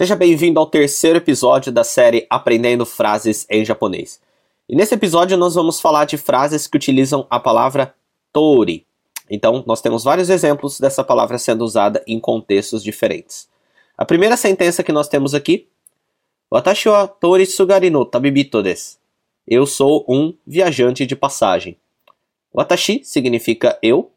Seja bem-vindo ao terceiro episódio da série Aprendendo Frases em Japonês. E nesse episódio nós vamos falar de frases que utilizam a palavra tori. Então, nós temos vários exemplos dessa palavra sendo usada em contextos diferentes. A primeira sentença que nós temos aqui: Watashi wa tori sugari no tabibito. Eu sou um viajante de passagem. Watashi significa eu,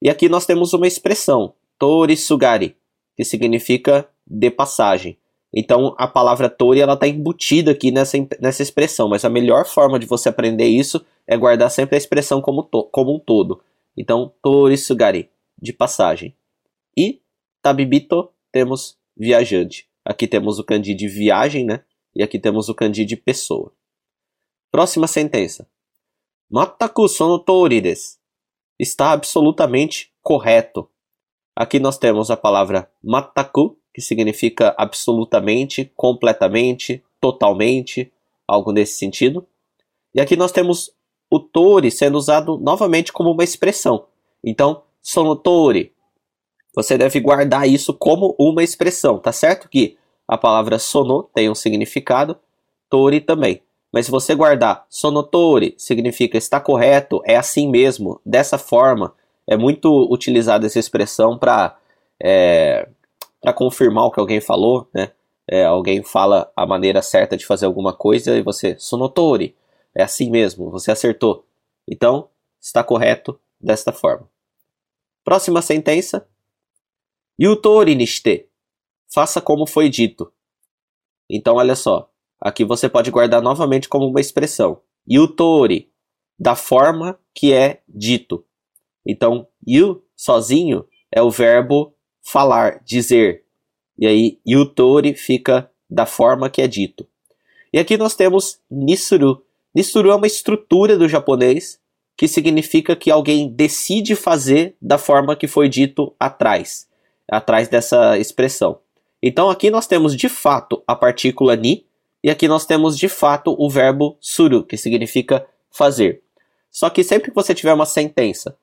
e aqui nós temos uma expressão, tori sugari, que significa de passagem. Então a palavra tori ela está embutida aqui nessa, nessa expressão, mas a melhor forma de você aprender isso é guardar sempre a expressão como, to, como um todo. Então, tori sugari, de passagem. E tabibito, temos viajante. Aqui temos o kanji de viagem, né? E aqui temos o kanji de pessoa. Próxima sentença. Mataku sono tori. Está absolutamente correto. Aqui nós temos a palavra mataku, que significa absolutamente, completamente, totalmente, algo nesse sentido. E aqui nós temos o tori sendo usado novamente como uma expressão. Então, sono tori. Você deve guardar isso como uma expressão, tá certo que a palavra sono tem um significado, tori também. Mas se você guardar sonotori, significa está correto, é assim mesmo, dessa forma. É muito utilizada essa expressão para é, para confirmar o que alguém falou, né? É, alguém fala a maneira certa de fazer alguma coisa e você sonotori, é assim mesmo, você acertou. Então, está correto desta forma. Próxima sentença. Yutori nishite. Faça como foi dito. Então, olha só. Aqui você pode guardar novamente como uma expressão. Yutori, da forma que é dito. Então, yu sozinho é o verbo falar, dizer. E aí, yutori fica da forma que é dito. E aqui nós temos nisuru. Nisuru é uma estrutura do japonês que significa que alguém decide fazer da forma que foi dito atrás, atrás dessa expressão. Então aqui nós temos de fato a partícula ni, e aqui nós temos de fato o verbo suru, que significa fazer. Só que sempre que você tiver uma sentença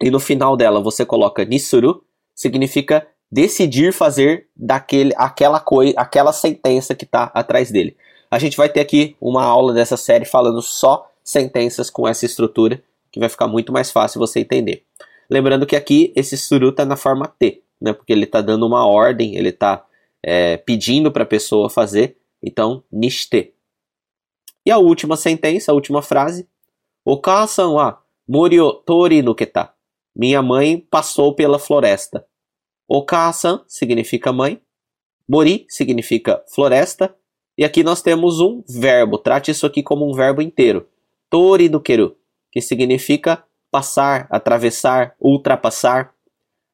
e no final dela você coloca nisuru, significa decidir fazer daquele, aquela coisa, aquela sentença que está atrás dele. A gente vai ter aqui uma aula dessa série falando só sentenças com essa estrutura, que vai ficar muito mais fácil você entender. Lembrando que aqui esse suru está na forma T, né, porque ele está dando uma ordem, ele está é, pedindo para a pessoa fazer, então, nishite. E a última sentença, a última frase. Okasan wa mori o tori nuketa. Minha mãe passou pela floresta. Okasan significa mãe. Mori significa floresta. E aqui nós temos um verbo. Trate isso aqui como um verbo inteiro. Tori nukeru, que significa passar, atravessar, ultrapassar.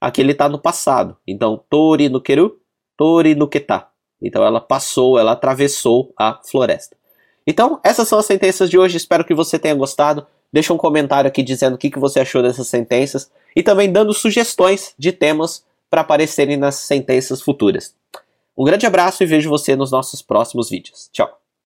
Aqui ele está no passado. Então, tori nukeru, tori nuketa. Então ela passou, ela atravessou a floresta. Então, essas são as sentenças de hoje. Espero que você tenha gostado. Deixa um comentário aqui dizendo o que, que você achou dessas sentenças e também dando sugestões de temas para aparecerem nas sentenças futuras. Um grande abraço e vejo você nos nossos próximos vídeos. Tchau!